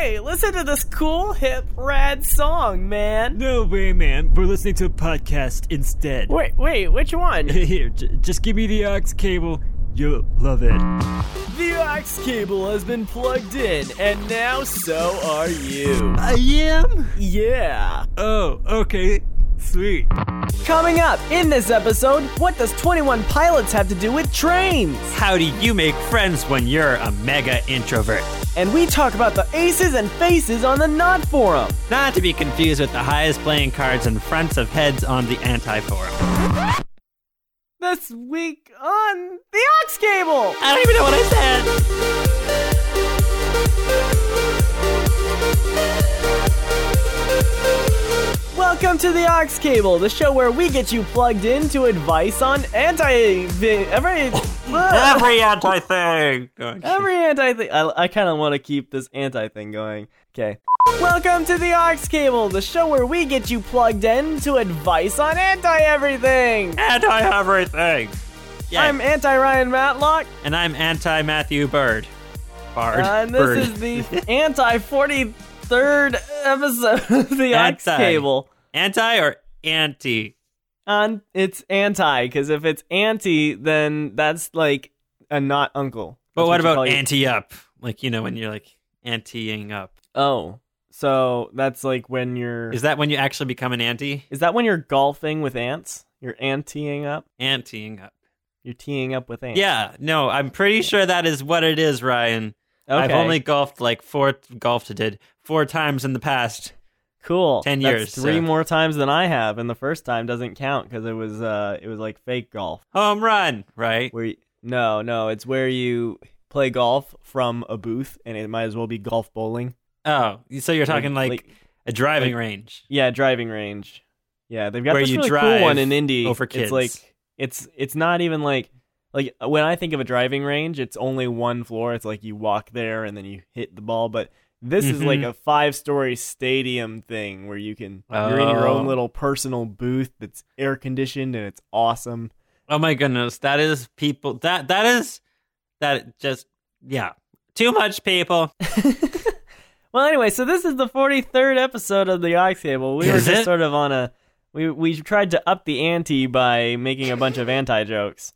Hey, listen to this cool, hip, rad song, man. No way, man. We're listening to a podcast instead. Wait, wait, which one? Here, j- just give me the aux cable. You'll love it. The aux cable has been plugged in, and now so are you. I am? Yeah. Oh, okay. Sweet. Coming up in this episode, what does 21 Pilots have to do with trains? How do you make friends when you're a mega introvert? And we talk about the aces and faces on the Not Forum. Not to be confused with the highest playing cards and fronts of heads on the anti forum. This week on the Aux cable. I don't even know what I said. Welcome to the Aux Cable, the show where we get you plugged into advice on anti every Every anti thing. every anti thing. I, I kind of want to keep this anti thing going. Okay. Welcome to the Aux Cable, the show where we get you plugged in to advice on anti everything. Anti everything. Yeah. I'm anti Ryan Matlock, and I'm anti Matthew Bird. Bard. Uh, and this Bird. is the anti 43rd episode of the Aux Cable. Anti or anti? On it's anti because if it's anti, then that's like a not uncle. But That's what about anti up? Like, you know, when you're like antiing up. Oh, so that's like when you're. Is that when you actually become an anti? Is that when you're golfing with ants? You're anteing up. Antiing up. You're teeing up with ants. Yeah, no, I'm pretty sure that is what it is, Ryan. Okay. I've only golfed like four golfed did four times in the past. Cool. 10 That's years, three so- more times than I have, and the first time doesn't count because it was uh it was like fake golf. Home run, right? Where you, no no it's where you play golf from a booth, and it might as well be golf bowling. Oh, so you're talking like, like- a driving like- range. Yeah, driving range. Yeah, they've got Where this really cool one in Indy. over kids. It's like it's it's not even like like when I think of a driving range, it's only one floor. It's like you walk there and then you hit the ball. But this is like Mhm. a five story stadium thing where you can oh. you're in your own Oh. little personal booth that's air conditioned and it's awesome. Oh my goodness, that is people. That that is that just yeah, too much people. Well, anyway, so this is the 43rd episode of the Ox Table. We were just it? sort of on a we we tried to up the ante by making a bunch of anti jokes.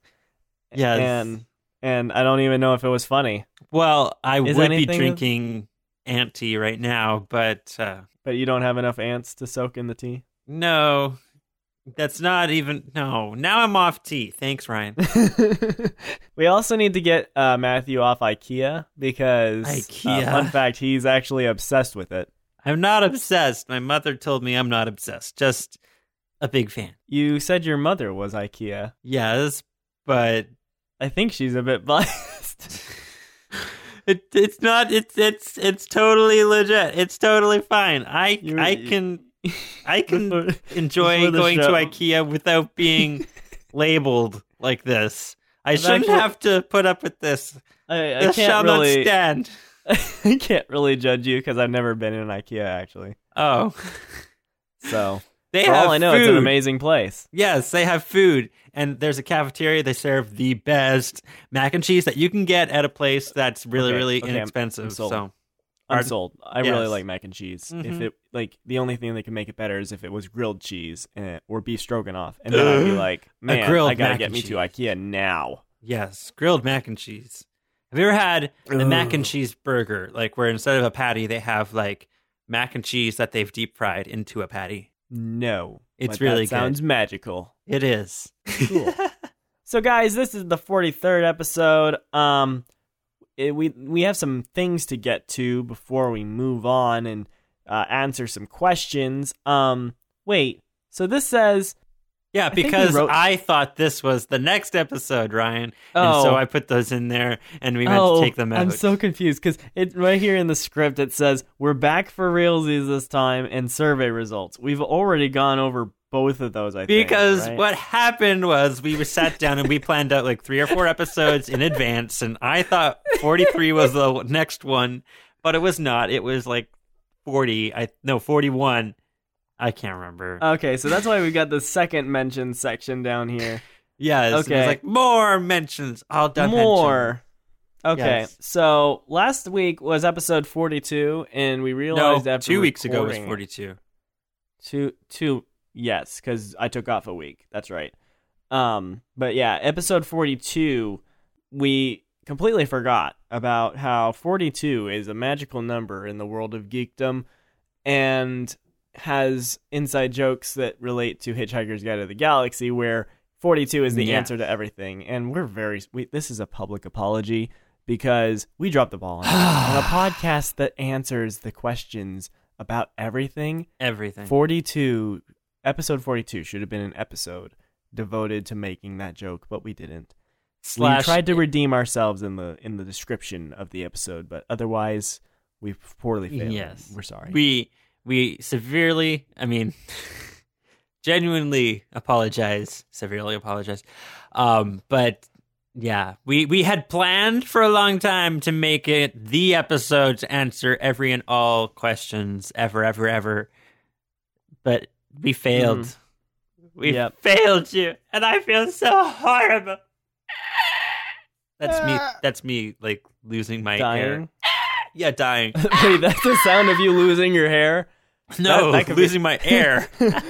Yes. and and I don't even know if it was funny. Well, I Is would be drinking anti right now, but uh, But you don't have enough ants to soak in the tea. no, that's not even. No, now I'm off tea. Thanks, Ryan. we also need to get uh, Matthew off IKEA because uh, IKEA. fun fact, he's actually obsessed with it. I'm not obsessed. My mother told me I'm not obsessed. Just a big fan. You said your mother was IKEA. Yes, but I think she's a bit biased. it it's not it's it's it's totally legit. It's totally fine. I You- I can I can Before- enjoy before going to. IKEA without being labeled like this. I I've shouldn't actually- have to put up with this. I, I This can't shall really. not stand. I can't really judge you because I've never been in IKEA actually. Oh, So they for have all I know, food. it's an amazing place. Yes, they have food, and there's a cafeteria. They serve the best mac and cheese that you can get at a place that's really, Okay, really okay, inexpensive. I'm sold. so, I'm sold. I really like mac and cheese. If Mhm. it like the only thing that can make it better is if it was grilled cheese and, or beef stroganoff, and then I'd be like, man, I gotta get me to. IKEA now. yes, grilled mac and cheese. Have you ever had the mac and cheese burger, like where instead of a patty, they have like mac and cheese that they've deep fried into a patty? No, It's really that sounds magical. It is. Cool. So, guys, this is the 43rd episode. Um, it, we we have some things to get to before we move on and uh, answer some questions. Um, wait. So this says, Yeah, because wrote- I thought this was the next episode, Ryan, oh, and so oh. I put those in there, and we meant oh, to take them out. I'm so confused because it right here in the script it says we're back for realsies this time and survey results. We've already gone over both of those. I think Because right? what happened was we were sat down and we planned out like three or four episodes in advance, and I thought 43 was the next one, but it was not. It was like 40. I no 41. I can't remember. Okay, so that's why we got the second mention section down here. yes, okay. was like more mentions. All done. More. Okay, Yes. so last week was episode 42, and we No, realized after two weeks ago was 42. Two, two, yes, because I took off a week. That's right. Um, but yeah, episode 42, we completely forgot about how 42 is a magical number in the world of geekdom and has inside jokes that relate to Hitchhiker's Guide to the Galaxy, where 42 is the Yeah. answer to everything. And we're very, we, this is a public apology because we dropped the ball on, on a podcast that answers the questions about everything Everything. 42 episode 42 should have been an episode devoted to making that joke but we didn't Slash, we tried to redeem ourselves in the in the description of the episode but otherwise we've poorly failed Yes. we're sorry we we severely, I mean, genuinely apologize. Severely apologize. Um, but yeah, we we had planned for a long time to make it the episode to answer every and all questions ever, ever, ever. But we failed. We Mm-hmm. Yep. failed you, and I feel so horrible. That's me. That's me, like losing my hair. Yeah, dying. wait that's the sound of you losing your hair No, that be- losing my air. oh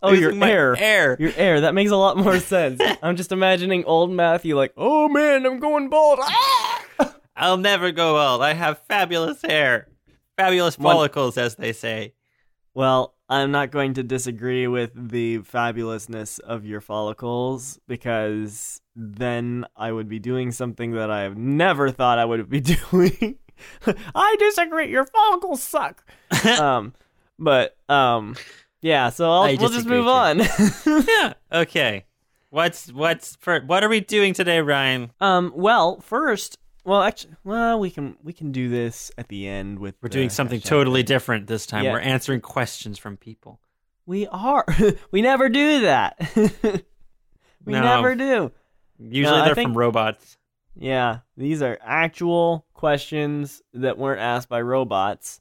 Losing your air Air. your air that makes a lot more sense i'm just imagining old matthew like oh man i'm going bald Ah! I'll never go bald. I have fabulous hair. Fabulous One- follicles, as they say. Well, I'm not going to disagree with the fabulousness of your follicles because then I would be doing something that I have never thought I would be doing. I disagree. Your follicles suck. um, but um, yeah. So I'll, we'll just move on. yeah. Okay. What's what's for what are we doing today, Ryan? um. Well, first, well, actually, well, we can we can do this at the end with. We're doing something hashtag totally different this time. Yeah. We're answering questions from people. We are. we never do that. we No. never do. Usually I they're think- from robots. Yeah, these are actual questions that weren't asked by robots.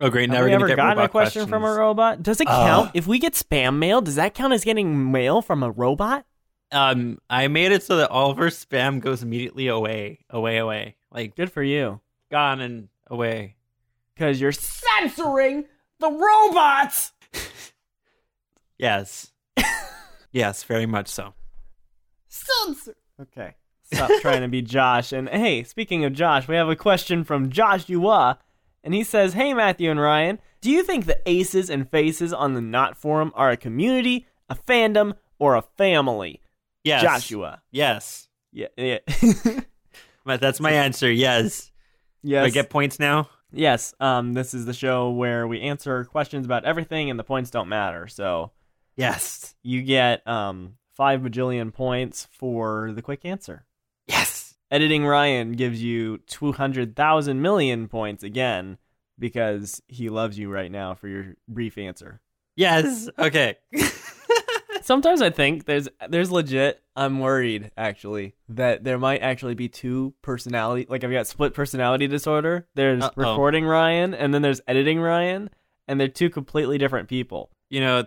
Oh great, now Have we're we gonna ever get gotten a robot question from a robot? Does it Uh. count? if we get spam mail, does that count as getting mail from a robot? Um, I made it so that all of our spam goes immediately away, away, away, like Good for you. gone and away. Because you're censoring the robots! Yes, yes, very much so. Censor! Okay. Stop trying to be Josh. And hey, speaking of Josh, we have a question from Josh Joshua. And he says, Hey, Matthew and Ryan, do you think the aces and faces on the Not Forum are a community, a fandom, or a family? Yes, Joshua. Yes, Yeah. yeah. that's my answer. Yes. yes. Do I get points now? yes. Um, this is the show where we answer questions about everything and the points don't matter. So Yes. you get um five bajillion points for the quick answer. Editing Ryan gives you 200,000 million points again because he loves you right now for your brief answer. Yes. Okay. Sometimes I think there's there's legit I'm worried actually that there might actually be two personality like I've got split personality disorder. There's Uh-oh. recording Ryan and then there's editing Ryan and they're two completely different people. you know,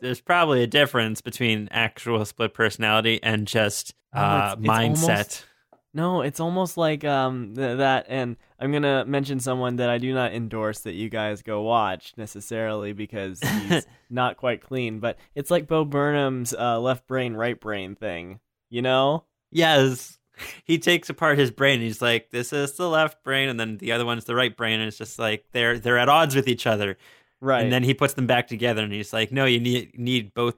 there's probably a difference between actual split personality and just No, uh, it's- it's mindset. almost- No, it's almost like um th- that, and I'm gonna mention someone that I do not endorse that you guys go watch necessarily because he's not quite clean. But it's like Bo Burnham's uh, left brain, right brain thing. You know? Yes. He takes apart his brain. And he's like, "This is the left brain, and then the other one's the right brain." And it's just like they're they're at odds with each other. Right. And then he puts them back together, and he's like, "No, you need need both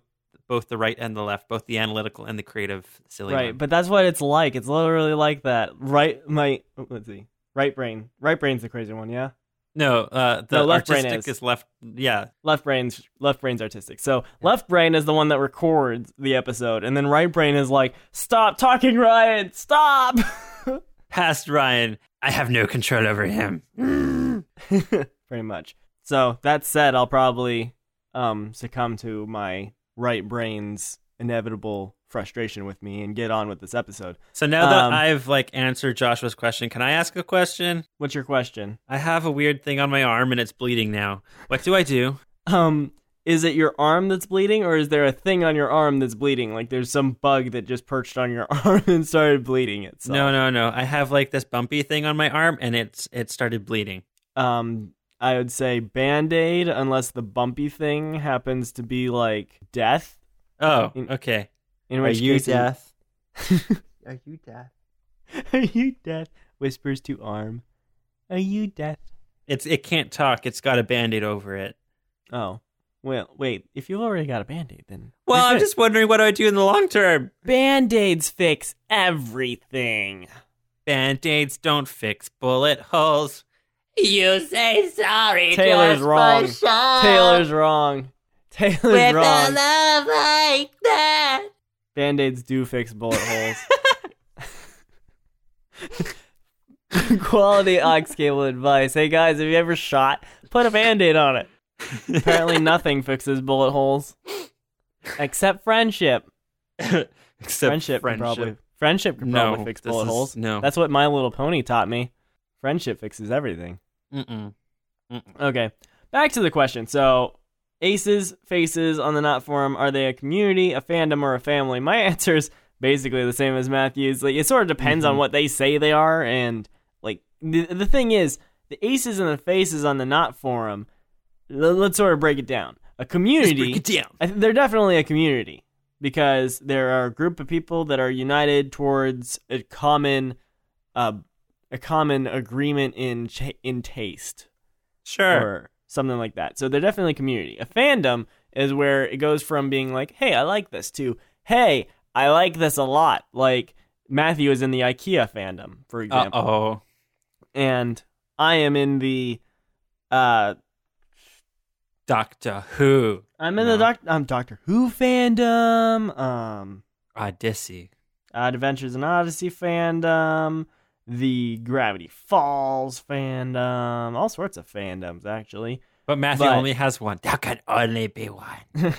both the right and the left, both the analytical and the creative." Silly right. one. But that's what it's like. It's literally like that. Right. My let's see. Right brain. Right brain's the crazy one. Yeah. no, uh, the No, left brain artistic is. is left. Yeah, left brain's left brain's artistic. So left brain is the one that records the episode, and then right brain is like, "Stop talking, Ryan! Stop!" past Ryan, I have no control over him. Pretty much. So that said, I'll probably um, succumb to my right brain's inevitable frustration with me and get on with this episode. So now that Um, I've like answered Joshua's question, can I ask a question? What's your question? I have a weird thing on my arm and it's bleeding now. What do I do? Um, is it your arm that's bleeding, or is there a thing on your arm that's bleeding? Like there's some bug that just perched on your arm and started bleeding itself. No, no, no. I have like this bumpy thing on my arm, and it's it started bleeding. Um, I would say band aid, unless the bumpy thing happens to be like death. Oh, In- okay. In Are which you case death? Are you death? Are you death? Whispers to arm. Are you death? It's it can't talk. It's got a band-aid over it. Oh. Well, wait. If you've already got a band aid, then. Well, I'm just wondering what do I do in the long term. Band aids fix everything. Band-aids don't fix bullet holes. You say sorry Taylor's just wrong. for sure. Taylor's wrong. Taylor's With a wrong. love like that. Band aids do fix bullet holes. Quality aux cable advice. Hey guys, have you ever shot? Put a band aid on it. Apparently, nothing fixes bullet holes except friendship. Except friendship, could probably friendship could No, probably fix bullet is- holes. no. that's what My Little Pony taught me. Friendship fixes everything. Mm-mm. Okay, back to the question. So, aces, faces on the Not Forum are they a community, a fandom, or a family? My answer is basically the same as Matthew's. Like it sort of depends on Mhm. what they say they are, and like the the thing is, the aces and the faces on the Not Forum. l- Let's sort of break it down. A community. break it down. I th- they're definitely a community because there are a group of people that are united towards a common, uh, a common agreement in ch- in taste Sure. or something like that. So they're definitely a community. A fandom is where it goes from being like, "Hey, I like this," to "Hey, I like this a lot." Like Matthew is in the IKEA fandom, for example, oh. and I am in the, uh, Doctor Who. I'm in No. the doc- um, Doctor Who fandom. Um. Odyssey. uh, Adventures in Odyssey fandom, the Gravity Falls fandom, all sorts of fandoms actually. But Matthew But- only has one. There can only be one.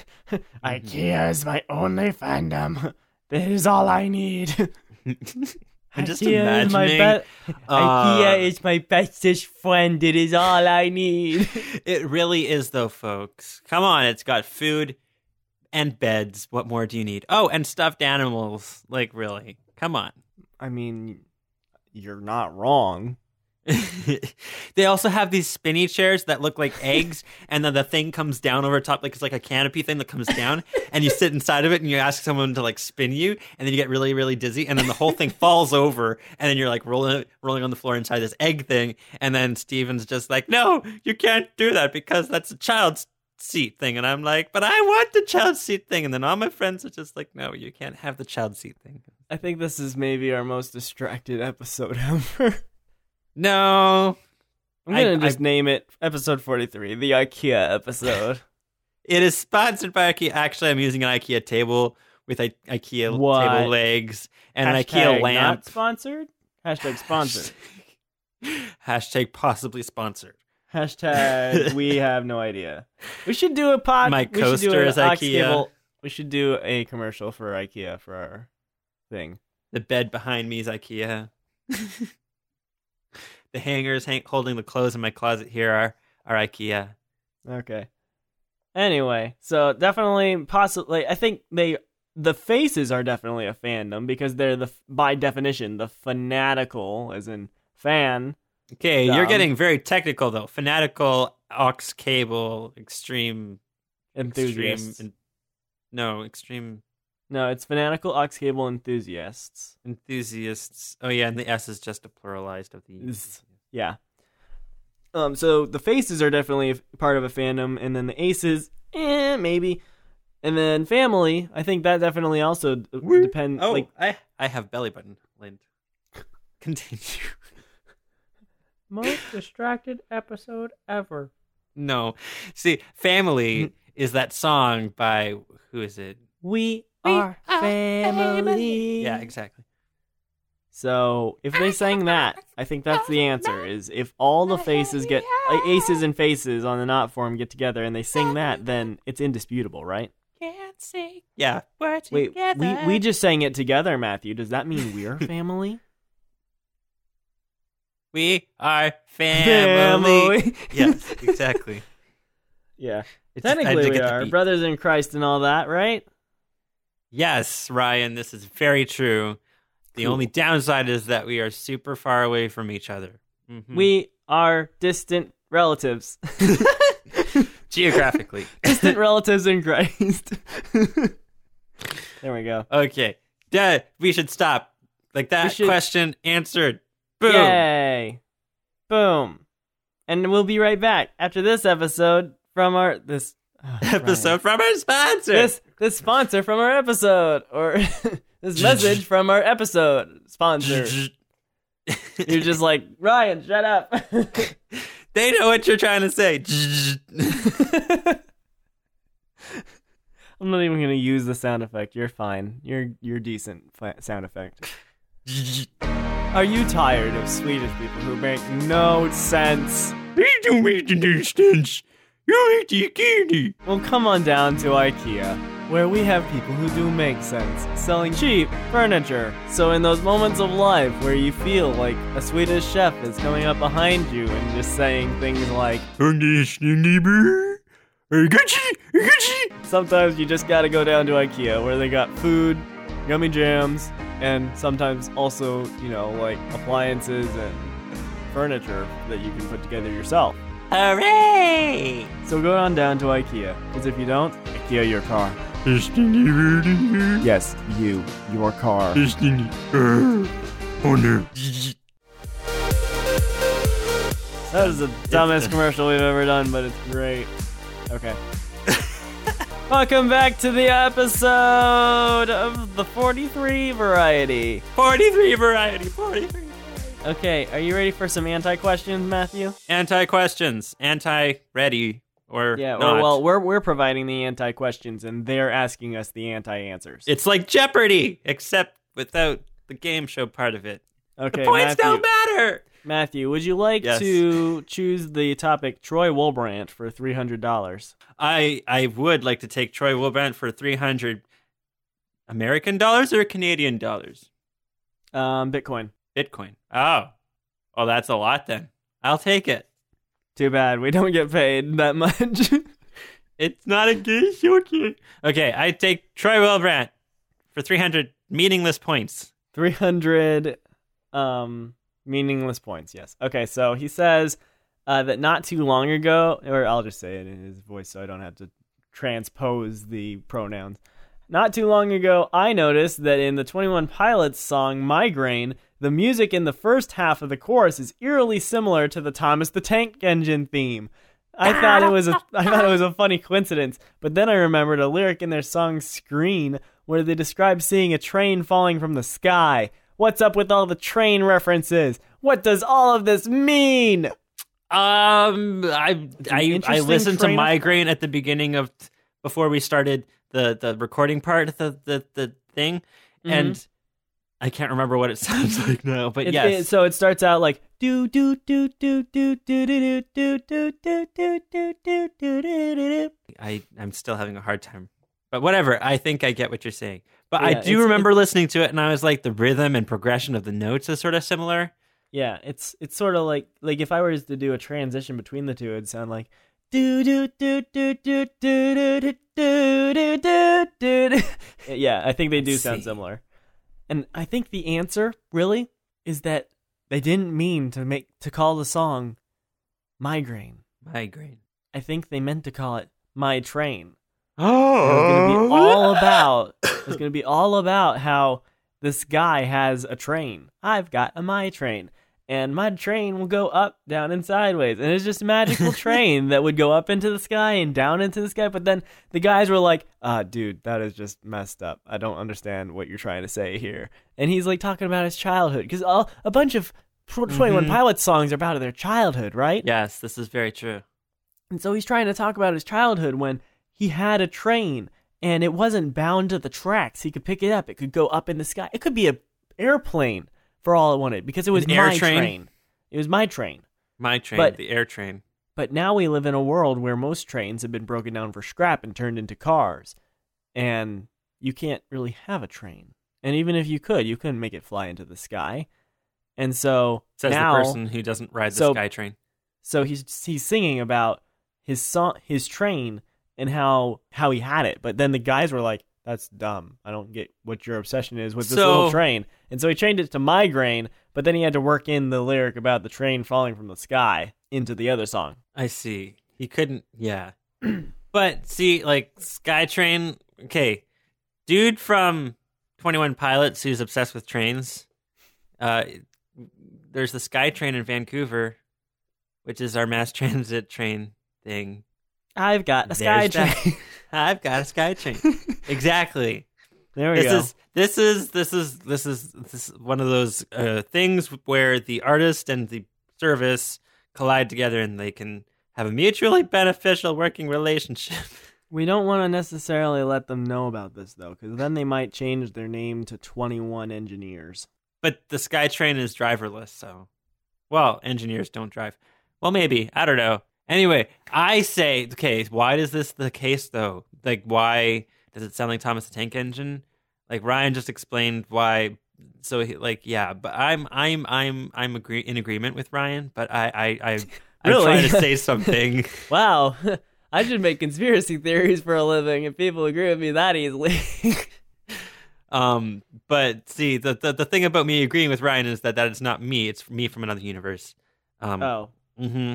IKEA is my only fandom. That is all I need. I'm just IKEA is my imagining. be- uh, IKEA is my bestest friend. It is all I need. It really is, though, folks. Come on, it's got food and beds. What more do you need? Oh, and stuffed animals. Like, really? Come on. I mean, you're not wrong. they also have these spinny chairs that look like eggs, and then the thing comes down over top, like it's like a canopy thing that comes down, and you sit inside of it, and you ask someone to like spin you, and then you get really, really dizzy, and then the whole thing falls over, and then you're like rolling, rolling on the floor inside this egg thing, and then Steven's just like, "No, you can't do that because that's a child's seat thing," and I'm like, "But I want the child seat thing," and then all my friends are just like, "No, you can't have the child seat thing." I think this is maybe our most distracted episode ever. No, I'm gonna I- just name it episode 43, the IKEA episode. It is sponsored by IKEA. Actually, I'm using an IKEA table with I- IKEA What? table legs and an IKEA lamp. Not sponsored. Hashtag sponsored. Hashtag possibly sponsored. Hashtag we have no idea. We should do a pod. My we should do coaster is IKEA. cable- We should do a commercial for IKEA for our thing. The bed behind me is IKEA. the hangers hang- holding the clothes in my closet here are, are IKEA. Okay. Anyway, so definitely, possibly, I think they the faces are definitely a fandom because they're the by definition the fanatical, as in fan. Okay, you're getting very technical though. Fanatical, aux cable, extreme, Enthusiasts. extreme, no, extreme no, it's fanatical aux cable enthusiasts. enthusiasts. Oh yeah, and the S is just a pluralized of the. Is- Yeah. Um. So the faces are definitely part of a fandom, and then the aces, eh, maybe, and then family. I think that definitely also d- depend. Oh, Like I I have belly button lint. Continue. most distracted episode ever. No, see, family is that song by who is it? We, We are are family. family. Yeah, exactly. So if they sang that, I think that's the answer. Is if all the faces get like, aces and faces on the not forum get together and they sing that, then it's indisputable, right? Can't say Yeah. we're Wait, together. we we just sang it together, Matthew. Does that mean we're family? We are family. Family. yes, exactly. yeah. It's- I had to Technically, we the are brothers in Christ and all that, right? Yes, Ryan, this is very true. The Cool. only downside is that we are super far away from each other. Mhm. We are distant relatives. geographically. distant relatives in Christ. there we go. okay. Dad, we should stop. Like that should- question answered. Boom. Yay! Boom. And we'll be right back after this episode from our this oh, Episode from our sponsor. This this sponsor from our episode or this message from our episode sponsor. You're just like Ryan, shut up. they know what you're trying to say. I'm not even gonna use the sound effect. You're fine. You're you're decent sound effect. Are you tired of Swedish people who make no sense? They don't make any sense. You candy. Well, come on down to IKEA, where we have people who do make sense, selling cheap furniture. So, in those moments of life where you feel like a Swedish chef is coming up behind you and just saying things like, Understandable. Er er I got you. Er I got you. sometimes you just gotta go down to IKEA, where they got food, yummy jams, and sometimes also, you know, like appliances and furniture that you can put together yourself. Hooray! So go on down to IKEA, because if you don't, IKEA your car. Yes, you, your car. Oh no. That is the dumbest commercial we've ever done, but it's great. Okay. Welcome back to the episode of the 43 variety. 43 variety. 43. Okay, are you ready for some anti questions, Matthew? Anti questions. Anti ready. Or Yeah, not. or, well, we're, we're providing the anti questions and they're asking us the anti answers. it's like Jeopardy, except without the game show part of it. Okay, the points Matthew, don't matter. Matthew, would you like Yes. to choose the topic Troy Wolbrandt for $300? I I would like to take Troy Wilbrandt for 300 American dollars or Canadian dollars? Um, Bitcoin. Bitcoin. Oh. Oh, that's a lot then. I'll take it. Too bad we don't get paid that much. It's not a show. kid. Okay, I take Troy Wilbrandt for 300 meaningless points. 300 um meaningless points yes okay so he says uh, that not too long ago or i'll just say it in his voice so i don't have to transpose the pronouns not too long ago i noticed that in the 21 pilots song migraine the music in the first half of the chorus is eerily similar to the thomas the tank engine theme I thought it was a I thought it was a funny coincidence, but then I remembered a lyric in their song Screen where they describe seeing a train falling from the sky. What's up with all the train references? What does all of this mean? Um, I I I listened to migraine at the beginning of before we started the the recording part of the the the thing, and I can't remember what it sounds like now. But It- yes, it- so it starts out like do do do do do do do do do do do do do do do do. I I'm still having a hard time. But whatever, I think I get what you're saying. But I do remember listening to it, and I was like, the rhythm and progression of the notes is sort of similar. Yeah, it's it's sort of like like if I was to do a transition between the two, it'd sound like do do do do do do do do do do do. Yeah, I think they do sound similar. And I think the answer really is that they didn't mean to make to call the song migraine. Migraine. I think they meant to call it my train. Oh, It was going to be oh. all about. It was going to be all about how this guy has a train. I've got a my train, and my train will go up, down, and sideways, and it's just a magical train that would go up into the sky and down into the sky. But then the guys were like, "Ah, dude, that is just messed up. I don't understand what you're trying to say here." And he's like talking about his childhood because a bunch of Twenty One Mhm. Pilots songs are about their childhood, right? Yes, this is very true. And so he's trying to talk about his childhood when he had a train and it wasn't bound to the tracks. He could pick it up. It could go up in the sky. It could be a airplane for all it wanted because it was An air my train? train. It was my train. My train, But- the air train. But now we live in a world where most trains have been broken down for scrap and turned into cars. And you can't really have a train. And even if you could, you couldn't make it fly into the sky. And so Says now, the person who doesn't ride the so- sky train. so he's he's singing about his song his train and how how he had it. But then the guys were like, "That's dumb. I don't get what your obsession is with this So- little train." And so he changed it to migraine, but then he had to work in the lyric about the train falling from the sky into the other song. I see. He couldn't. Yeah. but see, like Skytrain. Okay, dude from Twenty One Pilots who's obsessed with trains. Uh, there's the Skytrain in Vancouver, which is our mass transit train thing. I've got a sky There's that. train. I've got a Skytrain. exactly. There we this go. is this is this is this is this is one of those uh, things where the artist and the service collide together and they can have a mutually beneficial working relationship. We don't want to necessarily let them know about this though, because then they might change their name to Twenty One Engineers. but the SkyTrain is driverless, so well, engineers don't drive. Well, maybe I don't know. Anyway, I say, okay, why is this the case though? Like, why does it sound like Thomas the Tank Engine? Like Ryan just explained why. So, he, like, yeah, but I'm, I'm, I'm, I'm agree- in agreement with Ryan, but I, I, I, I'm Really? trying to say something. Wow, I should make conspiracy theories for a living if people agree with me that easily. um, but see, the, the the thing about me agreeing with Ryan is that that it's not me; it's me from another universe. Um, oh, hmm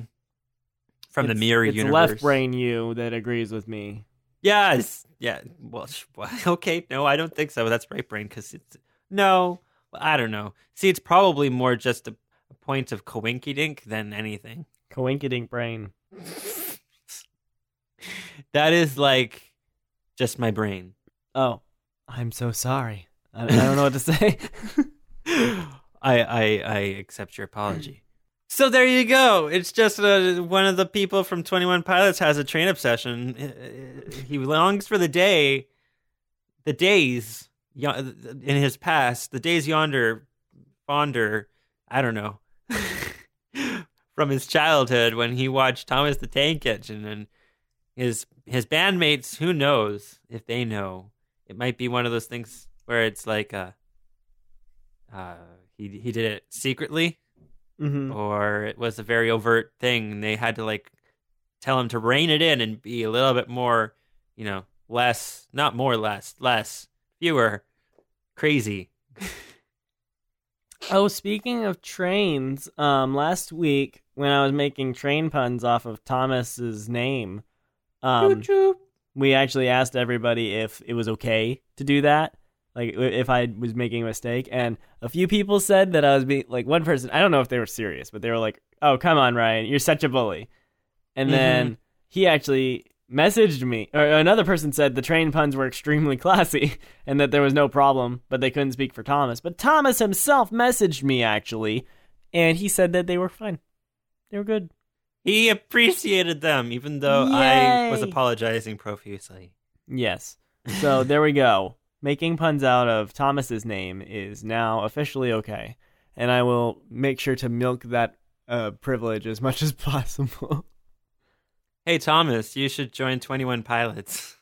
from the it's- mirror it's universe. left brain you that agrees with me. Yes. Yeah. Well, sh- okay. No, I don't think so. That's right brain because it's no. I don't know. See, it's probably more just a, a point of coinkydink than anything. Coinkydink brain. That is like just my brain. Oh, I'm so sorry. I, I don't know what to say. I, I I accept your apology. So there you go. It's just uh, one of the people from Twenty One Pilots has a train obsession. Uh, He longs for the day, the days in his past, the days yonder, fonder. I don't know. from his childhood when he watched Thomas the Tank Engine and his his bandmates. Who knows if they know? It might be one of those things where it's like uh, uh, he he did it secretly hmm or it was a very overt thing and they had to like tell him to rein it in and be a little bit more you know less not more less less fewer crazy. Oh, speaking of trains, um, last week when I was making train puns off of Thomas's name, um, we actually asked everybody if it was okay to do that, like if I was making a mistake, and a few people said that I was being like one person. I don't know if they were serious, but they were like, "Oh, come on, Ryan, you're such a bully," and mm-hmm. then he actually messaged me or another person said the train puns were extremely classy and that there was no problem but they couldn't speak for thomas. But thomas himself messaged me actually and he said that they were fine. They were good. He appreciated them even though i was apologizing profusely. Yes. So there we go making puns out of thomas's name is now officially okay and i will make sure to milk that uh, privilege as much as possible. Hey thomas you should join 21 pilots.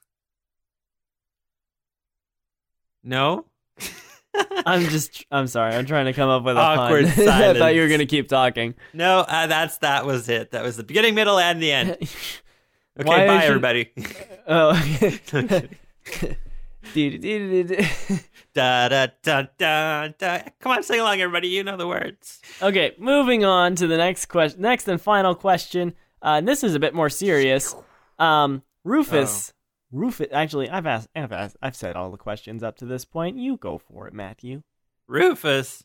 No? I'm just i'm sorry i'm trying to come up with a Awkward pun i thought you were gonna keep talking. No uh, that's that was it. That was the beginning middle and the end. Okay Why bye everybody. Oh, Okay. Da da da da da. Come on, sing along, everybody. You know the words. okay, moving on to the next question, next and final question. Uh, and this is a bit more serious. Um, Rufus, Rufus. Actually, I've asked, I've asked, I've said all the questions up to this point. You go for it, Matthew. Rufus.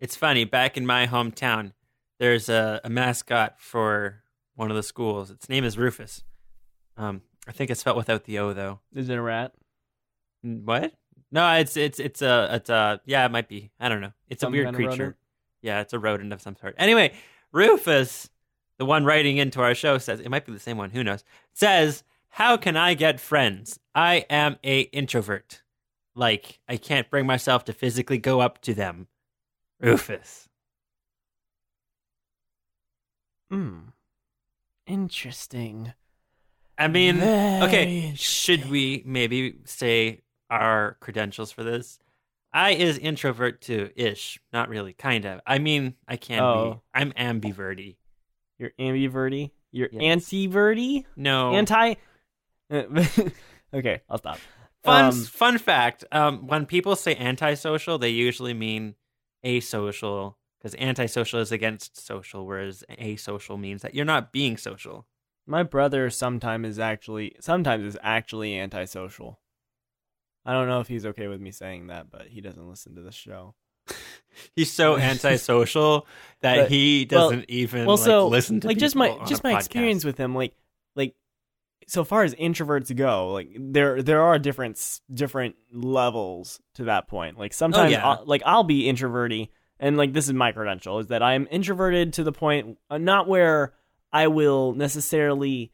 It's funny. Back in my hometown, there's a, a mascot for one of the schools. Its name is Rufus. Um, I think it's spelled without the O though. Is it a rat? What? No, it's it's it's a it's a yeah. It might be. I don't know. It's Some a weird creature. rodent? Yeah, it's a rodent of some sort. Anyway, Rufus, the one writing into our show, says it might be the same one. Who knows? Says, "How can I get friends? I am a introvert. Like I can't bring myself to physically go up to them." Rufus. Hmm. Interesting. I mean, Very okay. Should we maybe say our credentials for this? I is introvert too, ish. Not really, kind of. I mean, I can be. Oh. I'm ambiverty. You're ambiverty. You're Yes. anti-verty. No, Anti. okay, I'll stop. Fun Um, fun fact: um, when people say antisocial, they usually mean asocial because antisocial is against social, whereas asocial means that you're not being social. My brother sometimes is actually sometimes is actually antisocial. I don't know if he's okay with me saying that, but he doesn't listen to the show. He's so antisocial that But- he doesn't even well, like, so listen to like just my just my podcast. experience with him, like like so far as introverts go, like there there are different different levels to that point. Like sometimes, yeah. I'll, like I'll be introverty, and like this is my credential is that I am introverted to the point uh, not where I will necessarily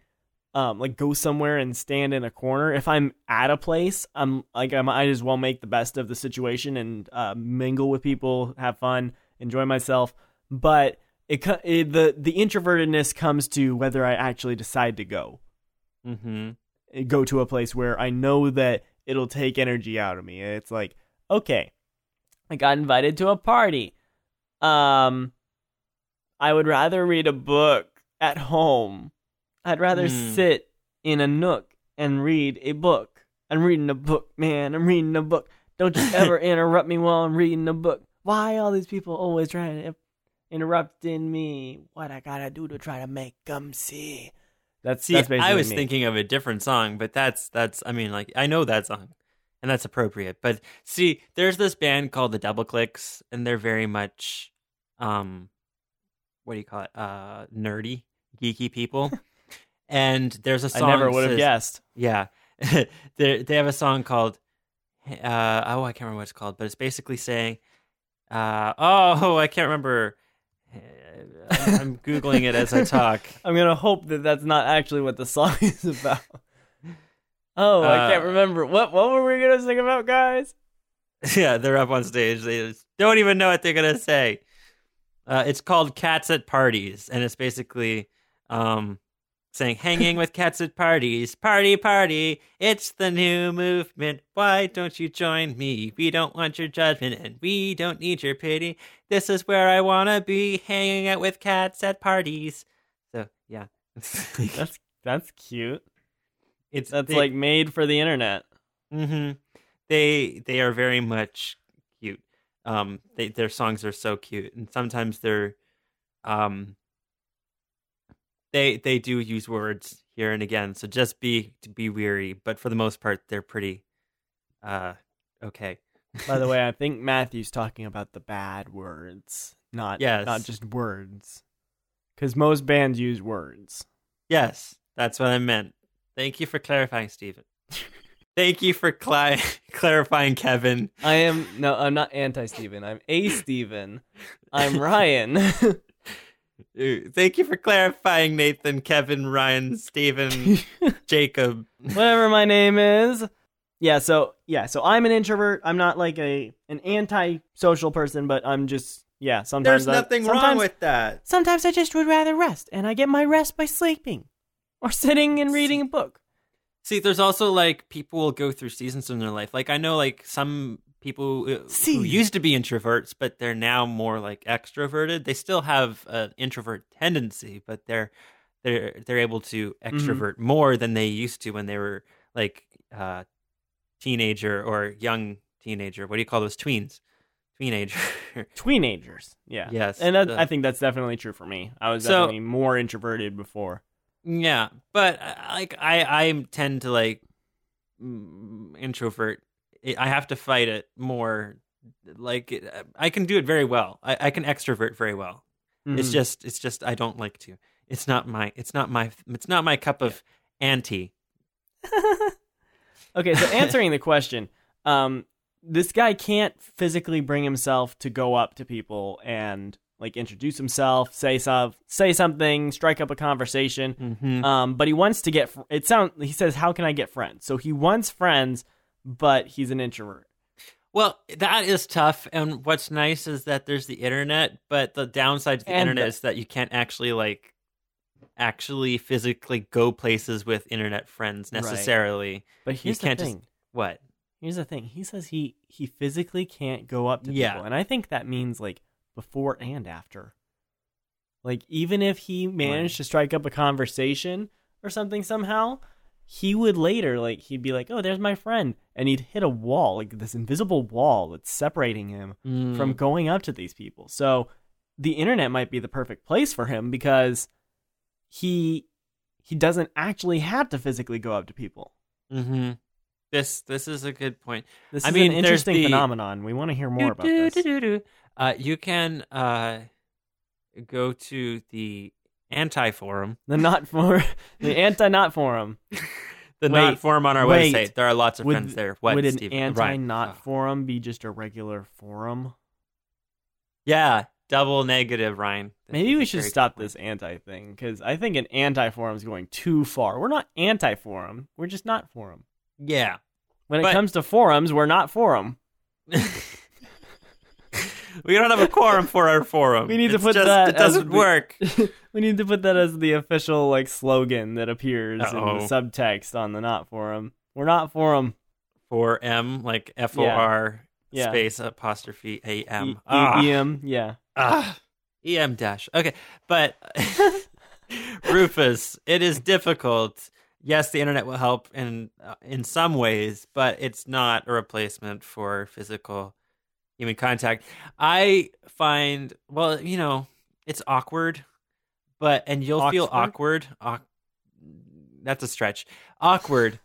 um like go somewhere and stand in a corner. If I'm at a place, I'm like I might as well make the best of the situation and uh, mingle with people, have fun, enjoy myself. But it, it the the introvertedness comes to whether I actually decide to go Mhm. go to a place where I know that it'll take energy out of me. It's like, okay, I got invited to a party. Um I would rather read a book at home. I'd rather Hmm. sit in a nook and read a book. I'm reading a book, man. I'm reading a book. Don't you ever interrupt me while I'm reading a book. Why all these people always trying to interrupting me? What I gotta do to try to make them see? That's See, that's basically I was me. thinking of a different song, but that's that's I mean, like I know that song, and that's appropriate. But see, there's this band called the Double Clicks, and they're very much, um, what do you call it? Uh, nerdy, geeky people. and there's a song. I never would have guessed. Yeah, they they have a song called, uh, oh I can't remember what it's called, but it's basically saying, uh, oh I can't remember. I'm, I'm googling it as I talk. I'm gonna hope that that's not actually what the song is about. Oh, I can't Uh, remember. What what were we gonna sing about, guys? Yeah, they're up on stage. They just don't even know what they're gonna say. Uh, it's called "Cats at Parties," and it's basically um, saying "hanging with cats at parties, party, party. It's the new movement. Why don't you join me? We don't want your judgment, and we don't need your pity. This is where I wanna be, hanging out with cats at parties." So yeah, That's that's cute. it's That's they- like made for the internet. hmm They they are very much cute. Um, they, their songs are so cute, and sometimes they're, um, they they do use words here and again. So just be be weary, but for the most part, they're pretty, uh, okay. By the way, I think Matthew's talking about the bad words, not Yes. not just words, because most bands use words. Yes, that's what I meant. Thank you for clarifying, Stephen. Thank you for cli- clarifying, Kevin. I am no, I'm not anti Steven. I'm a Steven. I'm Ryan. Thank you for clarifying, Nathan, Kevin, Ryan, Stephen, Jacob. whatever my name is. Yeah, so yeah, so I'm an introvert. I'm not like a an anti-social person, but I'm just yeah. Sometimes There's I- nothing wrong with that. Sometimes I just would rather rest, and I get my rest by sleeping, or sitting and reading a book. See, there's also like people will go through seasons in their life. Like I know like some people uh, who used to be introverts, but they're now more like extroverted. They still have an introvert tendency, but they're they're they're able to Mm-hmm. extrovert more than they used to when they were like uh teenager or young teenager. What do you call those tweens? Teenager. Teenagers, yeah, Yes, and that, the- I think that's definitely true for me. I was So- definitely more introverted before. Yeah, but uh, like I I tend to like introvert. I I have to fight it more. Like it- I can do it very well. I, I can extrovert very well. It's Mhm. just it's just I don't like to. It's not my it's not my it's not my cup of anti. Okay, so answering the question, um, this guy can't physically bring himself to go up to people and like introduce himself, say some, say something, strike up a conversation. Mhm. Um, but he wants to get. It sound. He says, "How can I get friends?" So he wants friends, but he's an introvert. Well, that is tough. And what's nice is that there's the internet, but the downside to the And internet the- is that you can't actually like actually physically go places with internet friends Right. necessarily. But here's the can't just- thing. What? Here's the thing. He says he he physically can't go up to Yeah. people, and I think that means like before and after. Like even if he managed Right. to strike up a conversation or something somehow, he would later like he'd be like, "Oh, there's my friend," and he'd hit a wall, like this invisible wall that's separating him Mm. from going up to these people. So the internet might be the perfect place for him because he he doesn't actually have to physically go up to people. hmm This this is a good point. This I is mean, an interesting the- phenomenon. We want to hear more about this. Do-do-do-do-do. Uh, you can uh, go to the anti forum, The not for the anti not forum. the Wait, not forum on our wait. website. There are lots of Would- friends there. What, Would an Steven? anti not forum be just a regular forum? Yeah, double negative, Ryan. This Maybe we should stop this anti thing because I think an anti forum is going too far. We're not anti forum. We're just not forum. Yeah. When it comes to forums, we're not forum. we don't have a quorum for our forum. We need to put just- that It as doesn't the- work. we need to put that as the official like slogan that appears in Uh-oh. the subtext on the not forum. We're not forum. For M, like F O R Yeah. space apostrophe A E- M. E- Ah. EM, yeah. Ah, EM dash. Okay, but Rufus, it is difficult. Yes, the internet will help in uh, in some ways, but it's not a replacement for physical human contact. I find, well, you know, it's awkward, but and you'll feel awkward. Awk- that's a stretch. Awkward,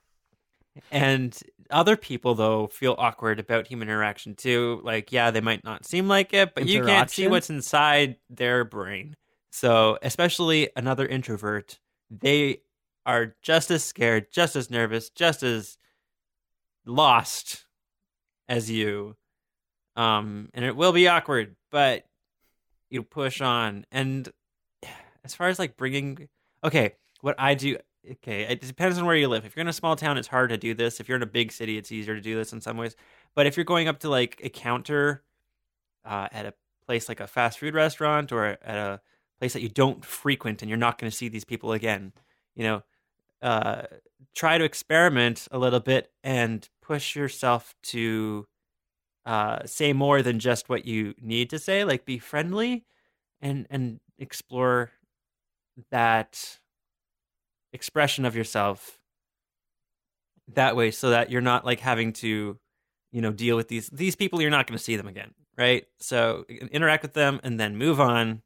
and other people though feel awkward about human interaction too. Like, yeah, they might not seem like it, but you can't see what's inside their brain. So, especially another introvert, they are just as scared, just as nervous, just as lost as you. Um, and it will be awkward, but you push on. And as far as like bringing, okay, what I do, okay, it depends on where you live. If you're in a small town, it's hard to do this. If you're in a big city, it's easier to do this in some ways. But if you're going up to like a counter uh, at a place like a fast food restaurant or at a place that you don't frequent and you're not going to see these people again, you know, uh, try to experiment a little bit and push yourself to uh, say more than just what you need to say. Like be friendly and and explore that expression of yourself that way, so that you're not like having to, you know, deal with these these people. You're not going to see them again, right? So interact with them and then move on,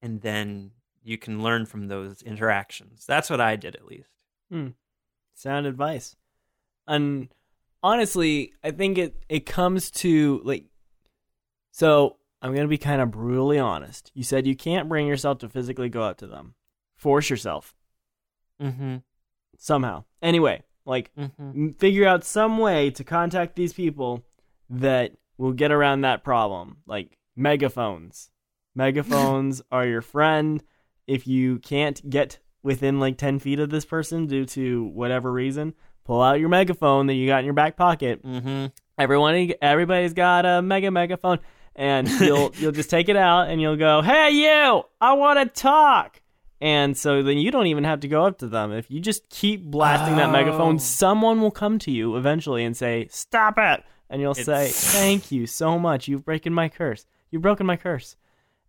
and then you can learn from those interactions. That's what I did at least. Sound advice. And honestly, I think it it comes to like so I'm going to be kind of brutally honest. You said you can't bring yourself to physically go up to them. Force yourself Mm-hmm. somehow. Anyway, like Mm-hmm. figure out some way to contact these people that will get around that problem. Like megaphones. Megaphones are your friend. If you can't get within like 10 feet of this person due to whatever reason, pull out your megaphone that you got in your back pocket. Mm-hmm. Everyone, everybody's got a mega megaphone, and you'll you'll just take it out and you'll go, "Hey, you! I want to talk." And so then you don't even have to go up to them. If you just keep blasting that Oh. megaphone, someone will come to you eventually and say, "Stop it!" And you'll say, "Thank you so much. You've broken my curse. You've broken my curse."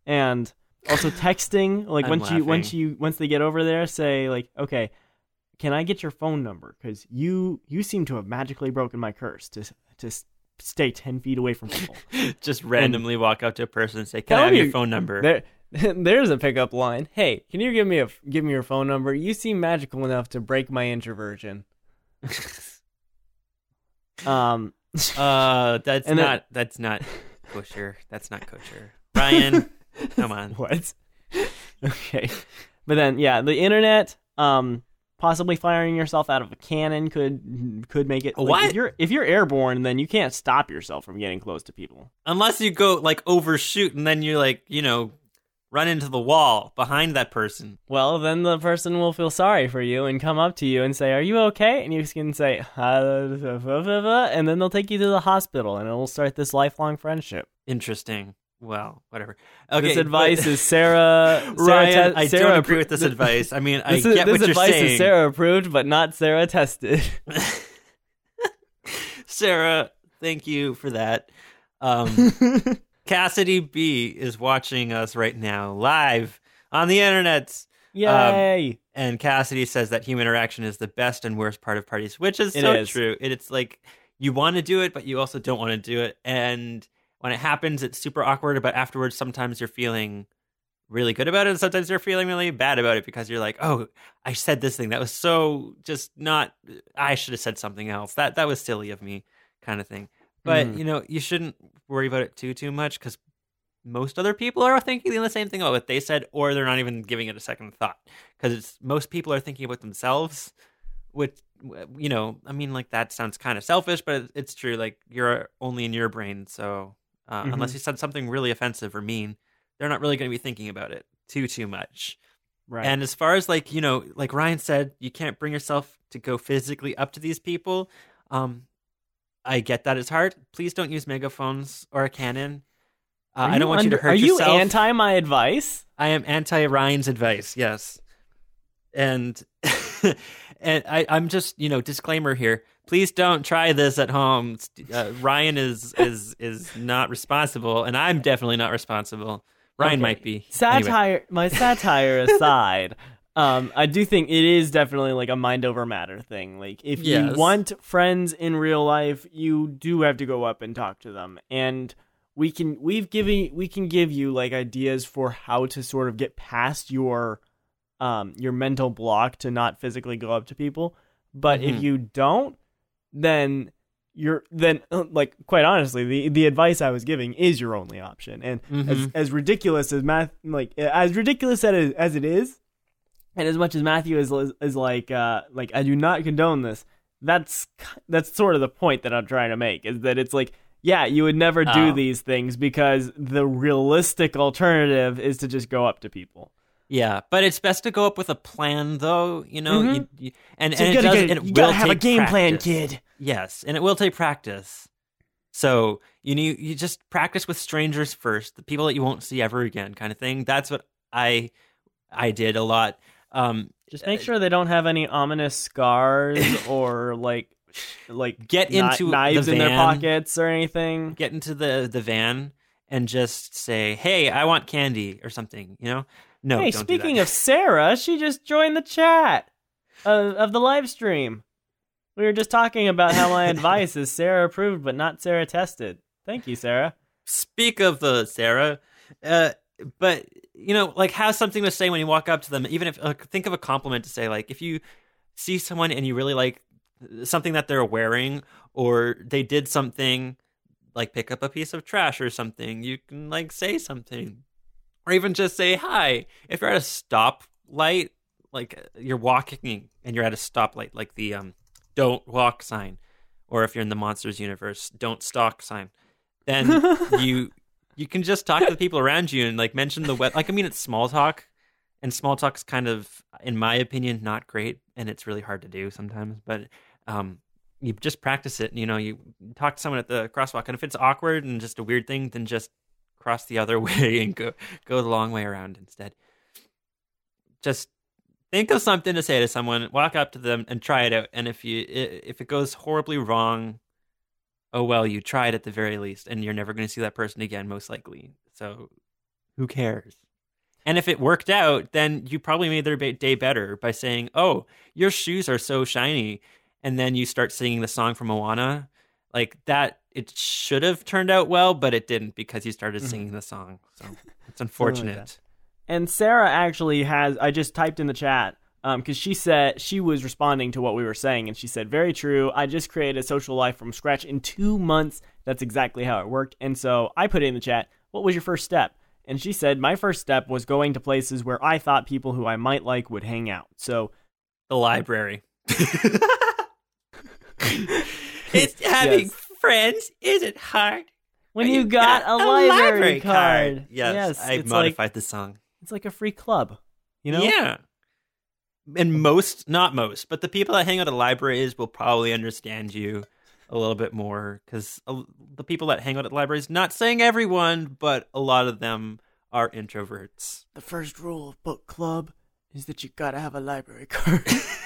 And also texting, like I'm once you once you once they get over there, say like, "Okay, can I get your phone number? Because you you seem to have magically broken my curse to to stay ten feet away from people." Just randomly walk up to a person and say, "Can I have your phone number?" there, there's a pickup line. Hey, can you give me a give me your phone number? You seem magical enough to break my introversion. Um, Uh, that's And then- not that's not kosher. That's not kosher. Ryan, come on. what? okay, but then yeah, the internet. Um, possibly firing yourself out of a cannon could could make it. like, What? If you're if you're airborne, then you can't stop yourself from getting close to people. Unless you go like overshoot and then you like you know run into the wall behind that person. Well, then the person will feel sorry for you and come up to you and say, "Are you okay?" And you can say, uh, uh, uh, and then they'll take you to the hospital, and it will start this lifelong friendship. Interesting. Well, whatever. Okay, this advice is Sarah. Sarah Ryan, te- I Sarah don't agree with this th- advice. I mean, I is- get what you're saying. This advice is Sarah approved, but not Sarah tested. Sarah, thank you for that. Um, Cassidy B is watching us right now live on the internet. Yay! And Cassidy says that human interaction is the best and worst part of parties, which is It so is. true. It, it's like you want to do it, but you also don't want to do it. And when it happens, it's super awkward. But afterwards, sometimes you're feeling really good about it, and sometimes you're feeling really bad about it because you're like, "Oh, I said this thing that was so just not. I should have said something else. That that was silly of me, kind of thing." But Mhm. you know, you shouldn't worry about it too too much because most other people are thinking the same thing about what they said, or they're not even giving it a second thought. Because most people are thinking about themselves, which you know, I mean, like that sounds kind of selfish, but it's true. Like you're only in your brain, so uh, Mhm. unless you said something really offensive or mean, they're not really going to be thinking about it too too much. Right. And as far as like you know, like Ryan said, you can't bring yourself to go physically up to these people. Um, I get that it's hard. Please don't use megaphones or a cannon. Uh, I don't want you to under- hurt Are you anti my advice? I am anti Ryan's advice. Yes, and and I, I'm just you know disclaimer here. Please don't try this at home. Uh, Ryan is is is not responsible, and I'm definitely not responsible. Ryan Okay. might be. Satire. Anyway. My satire aside, um, I do think it is definitely like a mind over matter thing. Like if Yes. you want friends in real life, you do have to go up and talk to them, and we can we've given we can give you like ideas for how to sort of get past your um your mental block to not physically go up to people. But if Mhm. you don't, then you're then uh, like quite honestly the the advice I was giving is your only option and as Mhm. as ridiculous as math like as ridiculous as it, as it is and as much as Matthew is is like uh like I do not condone this that's that's sort of the point that I'm trying to make is that it's like yeah you would never do Oh. these things because the realistic alternative is to just go up to people Yeah, but it's best to go up with a plan, though. You know, Mhm. you, you, and, so and you it gotta, does, get, and it you gotta will have a take game plan kid Yes, and it will take practice. So you need you just practice with strangers first, the people that you won't see ever again, kind of thing. That's what I I did a lot. Um, just make sure they don't have any ominous scars or like like Get kni- into the knives in their pockets or anything get into the the van and just say, "Hey, I want candy" or something. You know? No. hey, speaking of Sarah, she just joined the chat of, of the live stream. We were just talking about how my advice is Sarah approved but not Sarah tested. Thank you, Sarah. speak of the Sarah, uh, but you know, like have something to say when you walk up to them. Even if uh, think of a compliment to say, like if you see someone and you really like something that they're wearing, or they did something like pick up a piece of trash or something, you can like say something, or even just say hi. If you're at a stoplight, like you're walking and you're at a stoplight, like the um, "Don't walk" sign, or if you're in the monsters universe, "Don't stalk" sign then you you can just talk to the people around you and like mention the web like i mean it's small talk and small talk's kind of in my opinion not great and it's really hard to do sometimes but um you just practice it and you know you talk to someone at the crosswalk and if it's awkward and just a weird thing then just cross the other way and go go the long way around instead. Just think of something to say to someone walk up to them and try it out. And if you if it goes horribly wrong oh well you tried at the very least and you're never going to see that person again most likely. So who cares? And if it worked out then you probably made their day better by saying oh your shoes are so shiny. And then you start singing the song from moana. Like that it should have turned out well but it didn't because he started mm-hmm. singing the song so it's unfortunate that. And Sarah actually has. I just typed in the chat um, because she said she was responding to what we were saying, and she said, "Very true. I just created a social life from scratch in two months. That's exactly how it worked." And so I put it in the chat. What was your first step? And she said, "My first step was going to places where I thought people who I might like would hang out." So the library it's having Yes. Friends isn't hard when you got a library, card, Yes, yes I modified like the song. it's like a free club. You know? Yeah. And most, not most, but the people that hang out at libraries will probably understand you a little bit more because the people that hang out at libraries, not saying everyone, but a lot of them are introverts. The first rule of book club is that you gotta have a library card.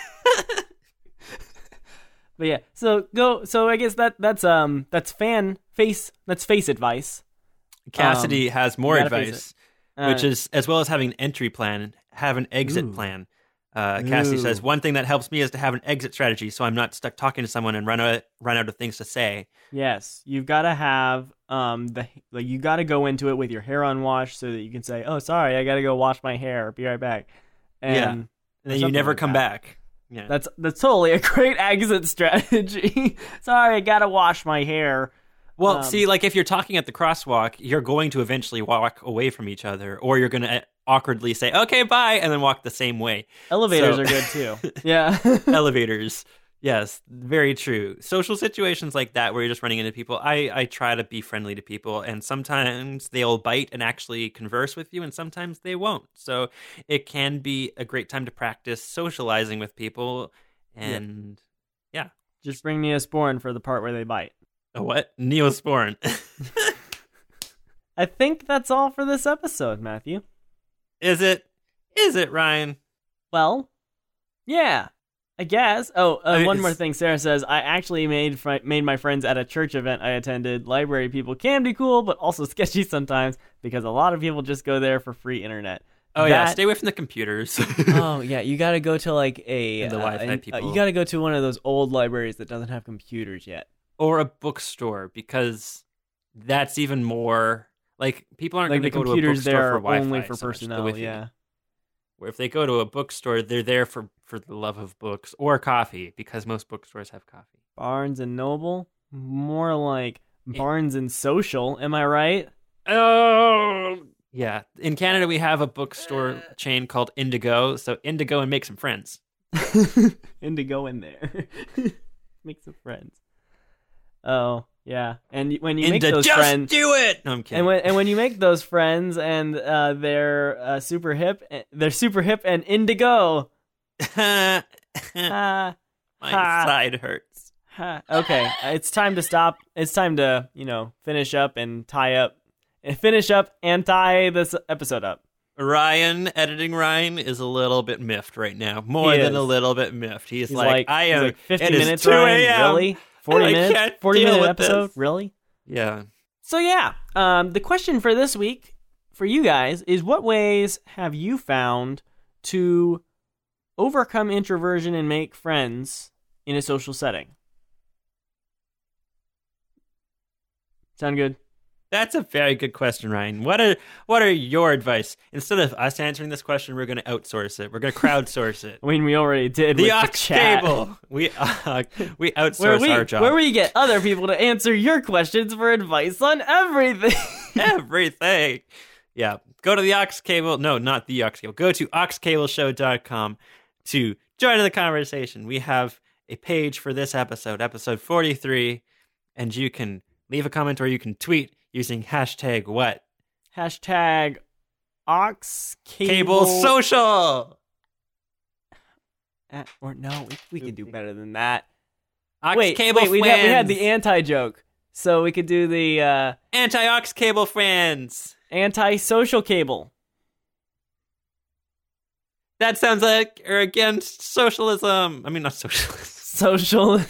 but yeah, so go. So I guess that that's um that's fan face that's face advice. Cassidy has more Um, advice. which Uh, is as well as having an entry plan, have an exit Ooh. plan. Uh, Cassie Ooh. says one thing that helps me is to have an exit strategy, so I'm not stuck talking to someone and run out run out of things to say. Yes, you've got to have um the like you got to go into it with your hair unwashed so that you can say, "Oh, sorry, I got to go wash my hair. Be right back." And Yeah. And then you never like come that. back. Yeah. That's that's totally a great exit strategy. sorry, I got to wash my hair. Well, Um, see, like if you're talking at the crosswalk, you're going to eventually walk away from each other, or you're going to awkwardly say, okay, bye, and then walk the same way. Elevators So- are good too. Yeah. Elevators. Yes, very true. Social situations like that where you're just running into people, I, I try to be friendly to people, and sometimes they'll bite and actually converse with you, and sometimes they won't. So it can be a great time to practice socializing with people. And Yeah. Just bring Neosporin for the part where they bite. a what? Neosporin. I think that's all for this episode, Matthew. Is it? Is it, Ryan? Well, yeah, I guess. Oh, uh, I mean, one more thing. Sarah says I actually made fri- made my friends at a church event I attended. Library people can be cool, but also sketchy sometimes because a lot of people just go there for free internet. Oh yeah, stay away from the computers. oh yeah, you got to go to like a And the uh, Wi-Fi an- uh, you got to go to one of those old libraries that doesn't have computers yet. or a bookstore because that's even more like people aren't Like going to go to a computers bookstore there for Wi-Fi only for so personnel. Yeah. Where if they go to a bookstore, they're there for for the love of books or coffee because most bookstores have coffee. Barnes and Noble, more like eh. Barnes and Social. Am I right? Oh, yeah. In Canada, we have a bookstore uh. chain called Indigo. So Indigo and make some friends. and to go in there. make some friends. Oh, yeah. And when you make those just friends do it. No, I'm kidding. and when and when you make those friends and uh, they're uh, super hip, eh, they're super hip and indigo. My side hurts. ha. okay, it's time to stop. It's time to you know finish up and tie up, and finish up and tie this episode up. Ryan, editing Ryan, is a little bit miffed right now. More He than is. a little bit miffed. He's, He's like, like, I he's am. like 50 it is minutes, 2 a.m. Really? 40 I minutes? can't 40 deal minute with episode? this. Really? Yeah. So yeah, um, the question for this week for you guys is: What ways have you found to overcome introversion and make friends in a social setting? Sound good? That's a very good question, Ryan. What are what are your advice? Instead of us answering this question, we're going to outsource it. We're going to crowdsource it. I mean, we already did the with aux the chat. cable. We uh, we outsource we, our job. where we get other people to answer your questions for advice on everything. everything. Yeah. Go to the Aux Cable. No, not the Aux Cable. Go to auxcableshow.com to join in the conversation. We have a page for this episode, episode 43, and you can leave a comment or you can tweet using hashtag what? Hashtag aux Cable Social. Uh, or no, we, we can do better than that. Aux wait, Cable wait, we had, we had the anti joke, so we could do the uh, Anti-Aux Cable friends. anti-social cable. That sounds like you're against socialism. I mean, not socialism. Social.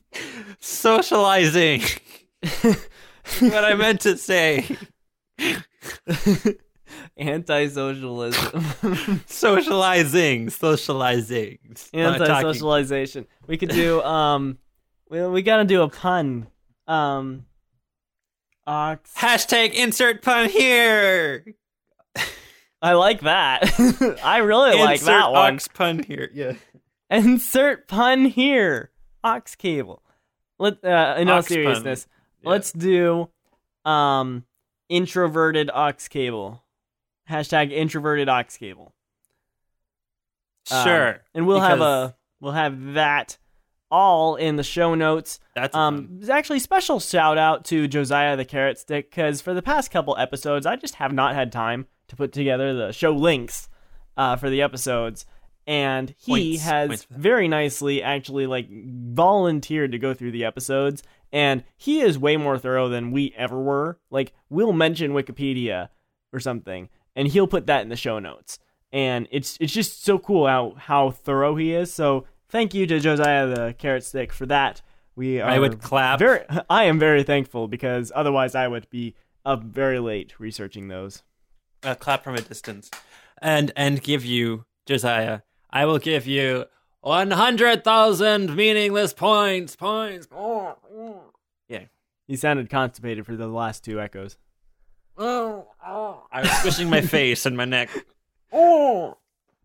Socializing. what I meant to say. Anti-socialism. Socializing. Socializing. Anti-socialization. We could do um, we we gotta do a pun. Um, aux. Hashtag insert pun here. I like that. I really like insert that one. aux pun here. Yeah. Insert pun here. Aux cable. Let uh, in all seriousness, pun. Yeah. let's do um introverted aux cable. Hashtag introverted aux cable. Um, Sure. and we'll have a we'll have that all in the show notes. That's Um, actually special shout out to Josiah the Carrot Stick because for the past couple episodes, I just have not had time to put together the show links uh, for the episodes, and he Points. has Points very nicely actually like volunteered to go through the episodes, and he is way more thorough than we ever were. Like we'll mention Wikipedia or something, and he'll put that in the show notes, and it's it's just so cool how how thorough he is. So thank you to Josiah the Carrot Stick for that. We are I would clap. very I am very thankful because otherwise I would be up very late researching those. uh, clap from a distance, and and give you Josiah. I will give you one hundred thousand meaningless points. Points. Yeah, he sounded constipated for the last two echoes. I was squishing my face and my neck.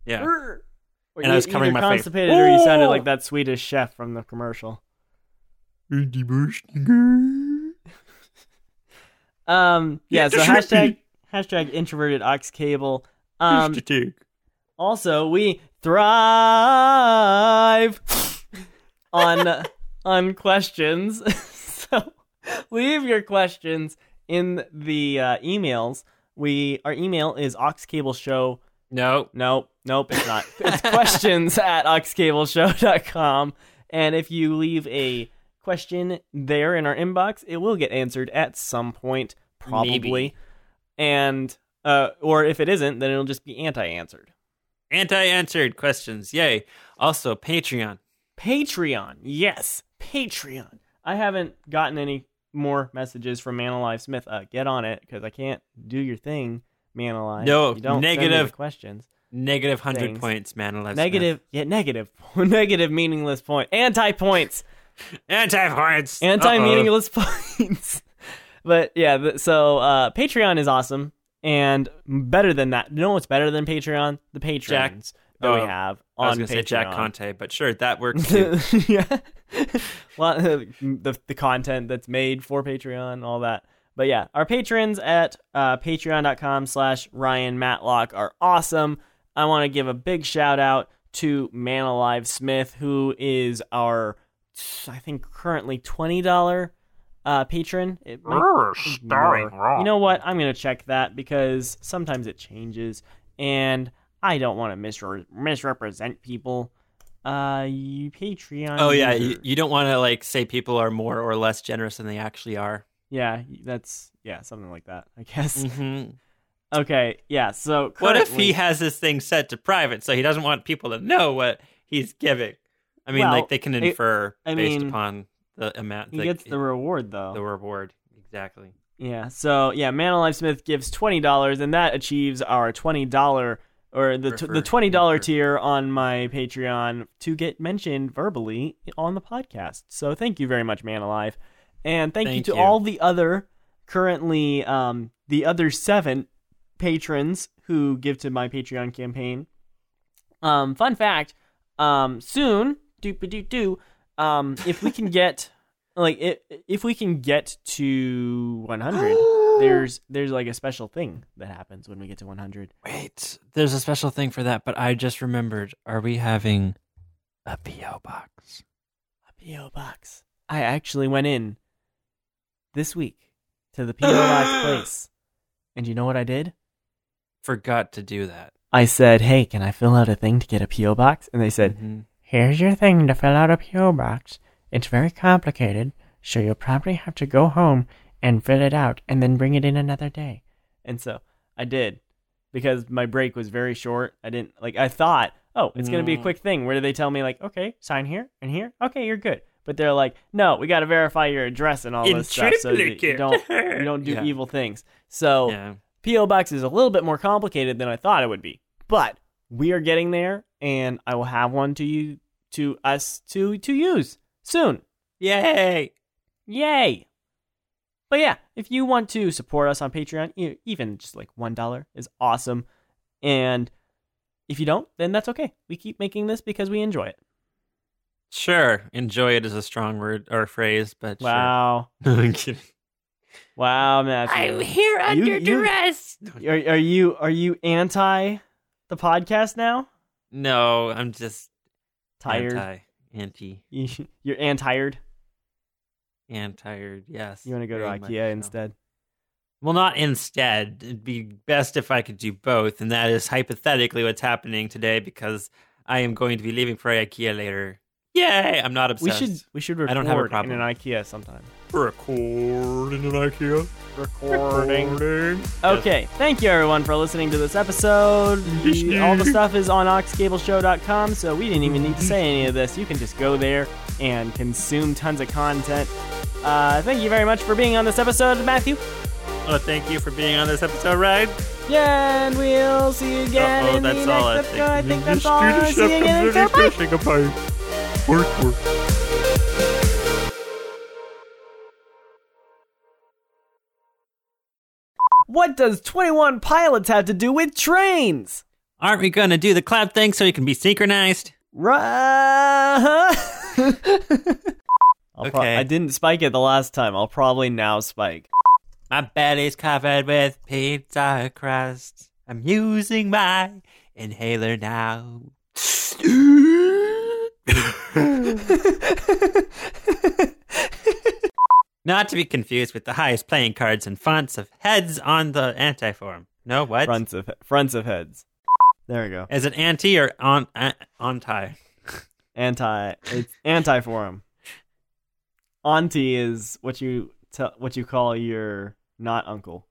Yeah. And I was covering my face. constipated or you sounded like that Swedish chef from the commercial. Um, yeah, so hashtag hashtag introverted aux cable. Um, also we thrive on on questions. so leave your questions in the uh, emails. We our email is auxcableshow. No. Nope, nope, it's not. It's questions at auxcableshow.com. And if you leave a question there in our inbox, it will get answered at some point, probably. Maybe. And uh, or if it isn't, then it'll just be anti-answered. Anti-answered questions. Yay. Also, Patreon. Patreon, yes, Patreon. I haven't gotten any more messages from Man Alive Smith. Uh, get on it because I can't do your thing, Man Alive. No, you don't send me the negative. questions. Negative hundred Things. points, man. Alive Negative, yeah, negative, negative, meaningless point. Anti points, Anti points. anti meaningless points. but yeah, so uh, Patreon is awesome and better than that. You know what's better than Patreon? The patrons that we Oh, have I was on gonna Patreon. say Jack Conte, but sure, that works too. yeah. well, the the content that's made for Patreon, all that. But yeah, our patrons at uh, patreon.com slash Ryan Matlock are awesome. I want to give a big shout out to Man Alive Smith, who is our, I think, currently $20 uh, patron. It might be more. You know what? I'm going to check that because sometimes it changes. And I don't want to misre- misrepresent people. Uh, you Patreon. Oh yeah, user. you, you don't want to like say people are more or less generous than they actually are. yeah, that's yeah, something like that. I guess. hmm Okay, yeah. So What if he has this thing set to private, so he doesn't want people to know what he's giving? I mean, Well, like they can it- infer I based mean, upon the amount. he like, gets the reward though? the reward exactly. Yeah. So yeah, Man Alive Smith gives twenty dollars, and that achieves our twenty dollar or the t- the twenty dollar tier on my Patreon to get mentioned verbally on the podcast. So thank you very much, Man Alive, and thank, you to you. all the other currently um the other seven patrons who give to my Patreon campaign. Um, fun fact, um, soon, doop doo doo, um, if we can get like if if we can get to 100 there's there's like a special thing that happens when we get to 100 Wait, there's a special thing for that, but I just remembered. Are we having a PO box? a po box i actually went in this week to the po box place and you know what i did Forgot to do that. i said hey can i fill out a thing to get a po box and they said Mhm. Here's your thing to fill out a po box. It's very complicated so you'll probably have to go home and fill it out and then bring it in another day. And so i did because my break was very short. I didn't like i thought oh it's going to be a Mm. quick thing. Where do they tell me like okay sign here and here? Okay you're good. But they're like no we got to verify your address and all In this stuff so that you don't you don't do Yeah. evil things. So Yeah. PO box is a little bit more complicated than I thought it would be, but we are getting there, and I will have one to you to us to to use soon. Yay! Yay! But yeah, if you want to support us on Patreon, even just like one dollar is awesome, and if you don't, then that's okay. We keep making this because we enjoy it. Sure. Enjoy it is a strong word or phrase, but sure. Wow, I'm kidding. wow, Matthew. I'm here under you- duress. Are, are you are you anti the podcast now? No, I'm just Tired? anti, anti, You, you're anti-tired. and tired. Yes. You want to go to IKEA so. instead? Well, not instead. It'd be best if I could do both, and that is hypothetically what's happening today because I am going to be leaving for IKEA later. Yay! I'm not obsessed. We should we should record I don't have a in problem. an IKEA sometime. Record in an IKEA. Recording. Okay, thank you everyone for listening to this episode. The- all the stuff is on auxcableshow.com, so we didn't even need to say any of this. You can just go there and consume tons of content. Uh, thank you very much for being on this episode, Matthew. Oh, thank you for being on this episode, Ryan. Yeah, and we'll see you again Uh-oh, in that's the all I next think. episode. I think that's all. See you again next episode. Bye. What does 21 pilots have to do with trains? Aren't we gonna do the clap thing so you can be synchronized? Right. I'll pro- Okay. I didn't spike it the last time. I'll probably now spike. My belly's covered with pizza crust. I'm using my inhaler now. Not to be confused with the highest playing cards and fonts of heads on the anti-form. No, what? Fronts of fronts of heads. There we go. Is it anti or on uh, anti? Anti. It's anti forum. Auntie is what you tell what you call your not uncle.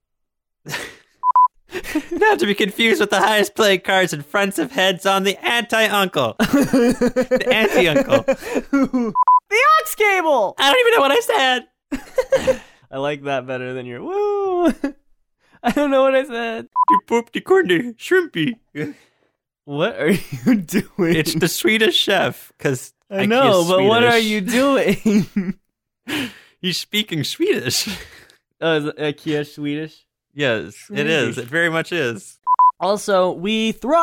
Not to be confused with the highest playing cards and fronts of heads on the anti-uncle. the anti-uncle. the aux cable. I don't even know what I said. I like that better than your woo. I don't know what I said. You pooped the corny shrimpy. What are you doing? It's the Swedish chef because I know, but what are you doing? He's speaking Swedish. oh, is IKEA Swedish? Yes, it is. It very much is. Also, we thrive.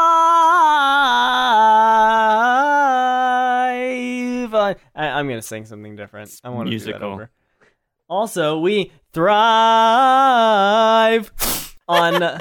On, I, I'm gonna sing something different. I want to do that over. Also, we thrive on